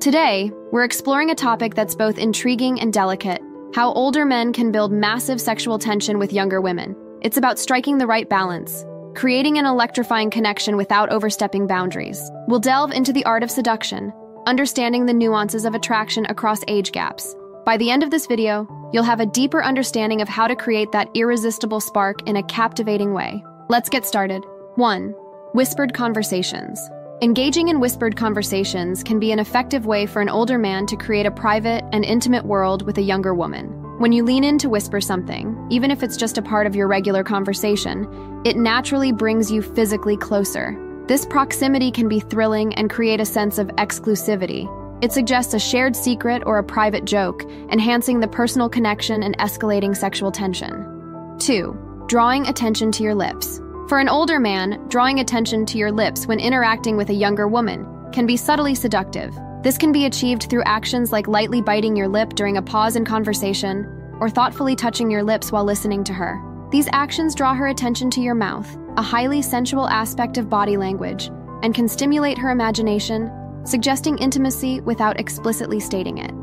Today, we're exploring a topic that's both intriguing and delicate how older men can build massive sexual tension with younger women. It's about striking the right balance, creating an electrifying connection without overstepping boundaries. We'll delve into the art of seduction, understanding the nuances of attraction across age gaps. By the end of this video, you'll have a deeper understanding of how to create that irresistible spark in a captivating way. Let's get started. 1. Whispered conversations. Engaging in whispered conversations can be an effective way for an older man to create a private and intimate world with a younger woman. When you lean in to whisper something, even if it's just a part of your regular conversation, it naturally brings you physically closer. This proximity can be thrilling and create a sense of exclusivity. It suggests a shared secret or a private joke, enhancing the personal connection and escalating sexual tension. 2. Drawing attention to your lips. For an older man, drawing attention to your lips when interacting with a younger woman can be subtly seductive. This can be achieved through actions like lightly biting your lip during a pause in conversation or thoughtfully touching your lips while listening to her. These actions draw her attention to your mouth, a highly sensual aspect of body language, and can stimulate her imagination, suggesting intimacy without explicitly stating it.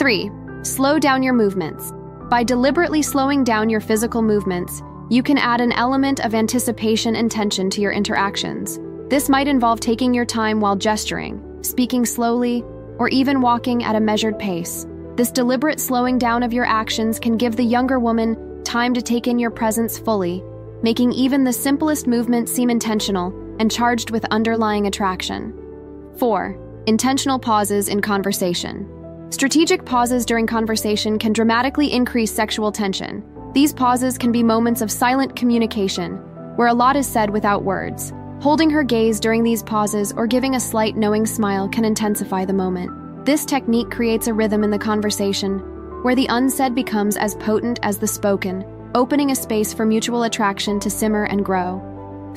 3. Slow down your movements. By deliberately slowing down your physical movements, you can add an element of anticipation and tension to your interactions. This might involve taking your time while gesturing, speaking slowly, or even walking at a measured pace. This deliberate slowing down of your actions can give the younger woman time to take in your presence fully, making even the simplest movement seem intentional and charged with underlying attraction. 4. Intentional pauses in conversation. Strategic pauses during conversation can dramatically increase sexual tension. These pauses can be moments of silent communication, where a lot is said without words. Holding her gaze during these pauses or giving a slight knowing smile can intensify the moment. This technique creates a rhythm in the conversation, where the unsaid becomes as potent as the spoken, opening a space for mutual attraction to simmer and grow.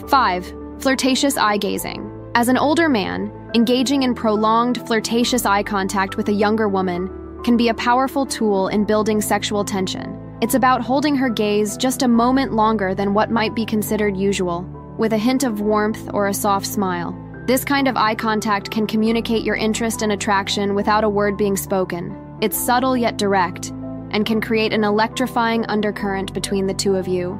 5. Flirtatious eye gazing. As an older man, engaging in prolonged, flirtatious eye contact with a younger woman can be a powerful tool in building sexual tension. It's about holding her gaze just a moment longer than what might be considered usual, with a hint of warmth or a soft smile. This kind of eye contact can communicate your interest and attraction without a word being spoken. It's subtle yet direct, and can create an electrifying undercurrent between the two of you.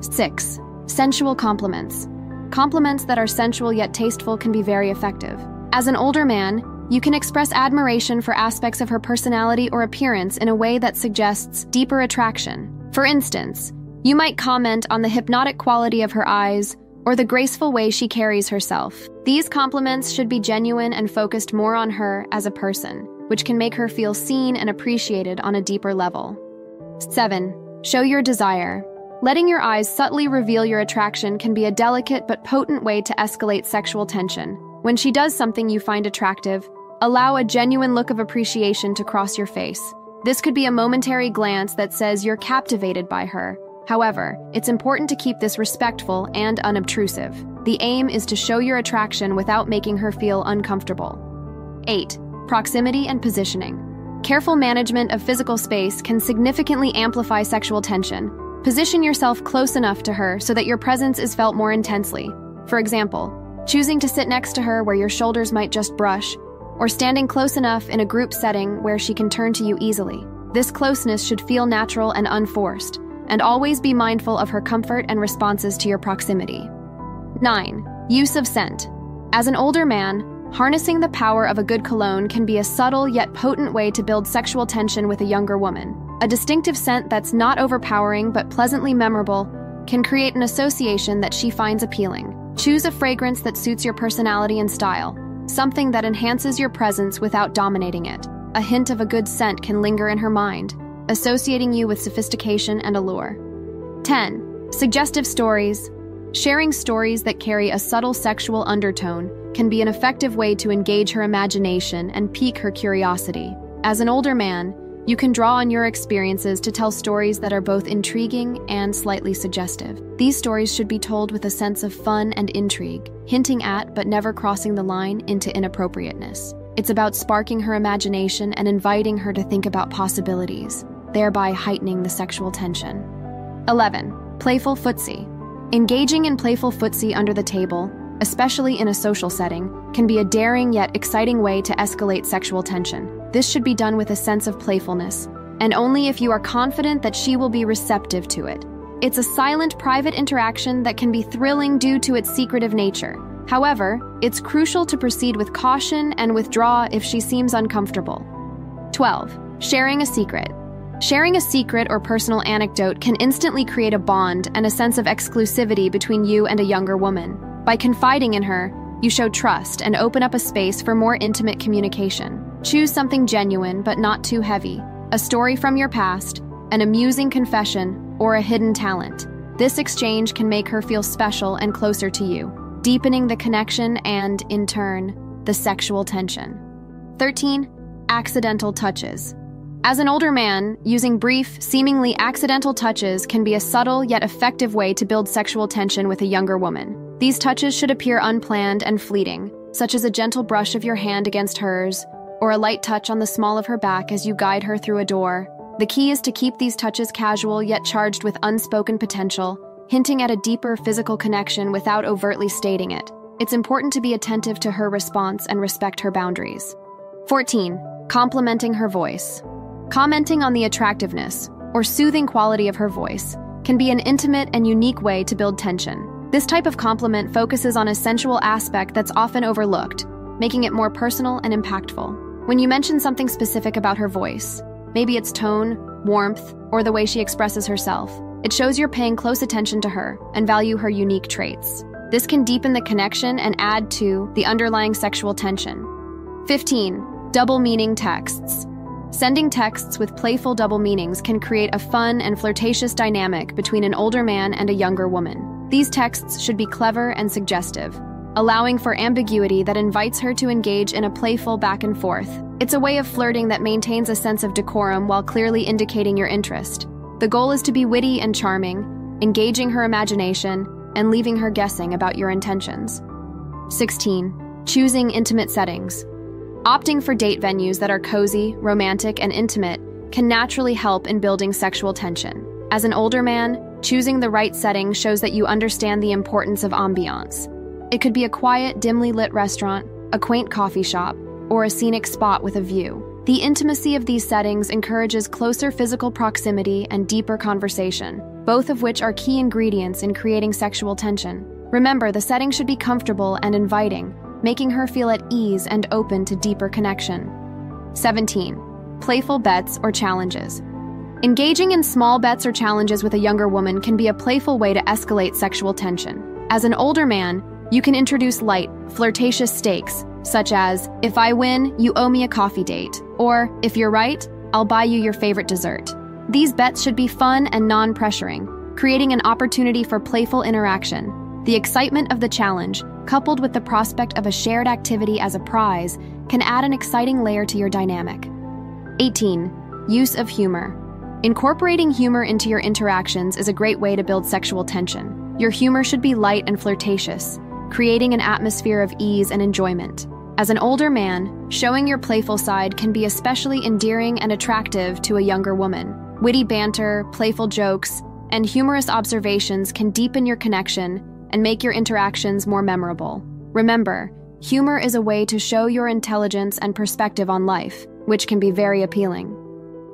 6. Sensual compliments. Compliments that are sensual yet tasteful can be very effective. As an older man, you can express admiration for aspects of her personality or appearance in a way that suggests deeper attraction. For instance, you might comment on the hypnotic quality of her eyes or the graceful way she carries herself. These compliments should be genuine and focused more on her as a person, which can make her feel seen and appreciated on a deeper level. 7. Show your desire. Letting your eyes subtly reveal your attraction can be a delicate but potent way to escalate sexual tension. When she does something you find attractive, allow a genuine look of appreciation to cross your face. This could be a momentary glance that says you're captivated by her. However, it's important to keep this respectful and unobtrusive. The aim is to show your attraction without making her feel uncomfortable. 8. Proximity and positioning. Careful management of physical space can significantly amplify sexual tension. Position yourself close enough to her so that your presence is felt more intensely. For example, choosing to sit next to her where your shoulders might just brush, or standing close enough in a group setting where she can turn to you easily. This closeness should feel natural and unforced, and always be mindful of her comfort and responses to your proximity. 9. Use of scent. As an older man, harnessing the power of a good cologne can be a subtle yet potent way to build sexual tension with a younger woman. A distinctive scent that's not overpowering but pleasantly memorable can create an association that she finds appealing. Choose a fragrance that suits your personality and style, something that enhances your presence without dominating it. A hint of a good scent can linger in her mind, associating you with sophistication and allure. 10. Suggestive stories. Sharing stories that carry a subtle sexual undertone can be an effective way to engage her imagination and pique her curiosity. As an older man, you can draw on your experiences to tell stories that are both intriguing and slightly suggestive. These stories should be told with a sense of fun and intrigue, hinting at but never crossing the line into inappropriateness. It's about sparking her imagination and inviting her to think about possibilities, thereby heightening the sexual tension. 11. Playful footsie. Engaging in playful footsie under the table, especially in a social setting, can be a daring yet exciting way to escalate sexual tension. This should be done with a sense of playfulness, and only if you are confident that she will be receptive to it. It's a silent, private interaction that can be thrilling due to its secretive nature. However, it's crucial to proceed with caution and withdraw if she seems uncomfortable. 12. Sharing a secret. Sharing a secret or personal anecdote can instantly create a bond and a sense of exclusivity between you and a younger woman. By confiding in her, you show trust and open up a space for more intimate communication. Choose something genuine but not too heavy a story from your past, an amusing confession, or a hidden talent. This exchange can make her feel special and closer to you, deepening the connection and, in turn, the sexual tension. 13. Accidental touches. As an older man, using brief, seemingly accidental touches can be a subtle yet effective way to build sexual tension with a younger woman. These touches should appear unplanned and fleeting, such as a gentle brush of your hand against hers, or a light touch on the small of her back as you guide her through a door. The key is to keep these touches casual yet charged with unspoken potential, hinting at a deeper physical connection without overtly stating it. It's important to be attentive to her response and respect her boundaries. 14. Complimenting her voice. Commenting on the attractiveness or soothing quality of her voice can be an intimate and unique way to build tension. This type of compliment focuses on a sensual aspect that's often overlooked, making it more personal and impactful. When you mention something specific about her voice, maybe its tone, warmth, or the way she expresses herself, it shows you're paying close attention to her and value her unique traits. This can deepen the connection and add to the underlying sexual tension. 15. Double meaning texts. Sending texts with playful double meanings can create a fun and flirtatious dynamic between an older man and a younger woman. These texts should be clever and suggestive, allowing for ambiguity that invites her to engage in a playful back and forth. It's a way of flirting that maintains a sense of decorum while clearly indicating your interest. The goal is to be witty and charming, engaging her imagination, and leaving her guessing about your intentions. 16. Choosing intimate settings. Opting for date venues that are cozy, romantic, and intimate can naturally help in building sexual tension. As an older man, choosing the right setting shows that you understand the importance of ambiance. It could be a quiet, dimly lit restaurant, a quaint coffee shop, or a scenic spot with a view. The intimacy of these settings encourages closer physical proximity and deeper conversation, both of which are key ingredients in creating sexual tension. Remember, the setting should be comfortable and inviting, making her feel at ease and open to deeper connection. 17. Playful bets or challenges. Engaging in small bets or challenges with a younger woman can be a playful way to escalate sexual tension. As an older man, you can introduce light, flirtatious stakes, such as, if I win, you owe me a coffee date, or, if you're right, I'll buy you your favorite dessert. These bets should be fun and non pressuring, creating an opportunity for playful interaction. The excitement of the challenge, coupled with the prospect of a shared activity as a prize, can add an exciting layer to your dynamic. 18. Use of humor. Incorporating humor into your interactions is a great way to build sexual tension. Your humor should be light and flirtatious, creating an atmosphere of ease and enjoyment. As an older man, showing your playful side can be especially endearing and attractive to a younger woman. Witty banter, playful jokes, and humorous observations can deepen your connection and make your interactions more memorable. Remember, humor is a way to show your intelligence and perspective on life, which can be very appealing.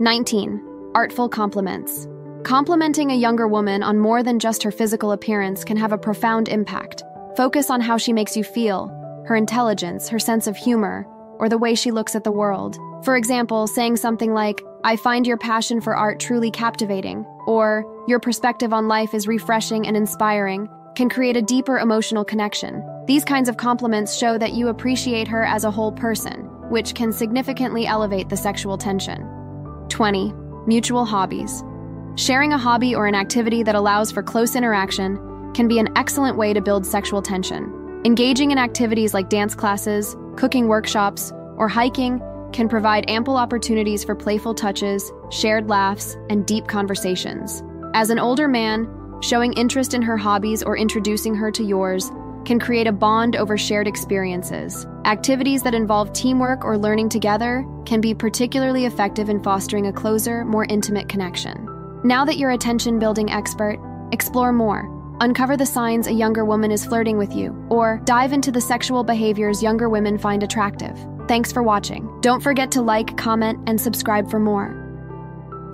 19. Artful compliments. Complimenting a younger woman on more than just her physical appearance can have a profound impact. Focus on how she makes you feel, her intelligence, her sense of humor, or the way she looks at the world. For example, saying something like, I find your passion for art truly captivating, or your perspective on life is refreshing and inspiring, can create a deeper emotional connection. These kinds of compliments show that you appreciate her as a whole person, which can significantly elevate the sexual tension. 20. Mutual hobbies. Sharing a hobby or an activity that allows for close interaction can be an excellent way to build sexual tension. Engaging in activities like dance classes, cooking workshops, or hiking can provide ample opportunities for playful touches, shared laughs, and deep conversations. As an older man, Showing interest in her hobbies or introducing her to yours can create a bond over shared experiences. Activities that involve teamwork or learning together can be particularly effective in fostering a closer, more intimate connection. Now that you're attention building expert, explore more. Uncover the signs a younger woman is flirting with you, or dive into the sexual behaviors younger women find attractive. Thanks for watching. Don't forget to like, comment, and subscribe for more.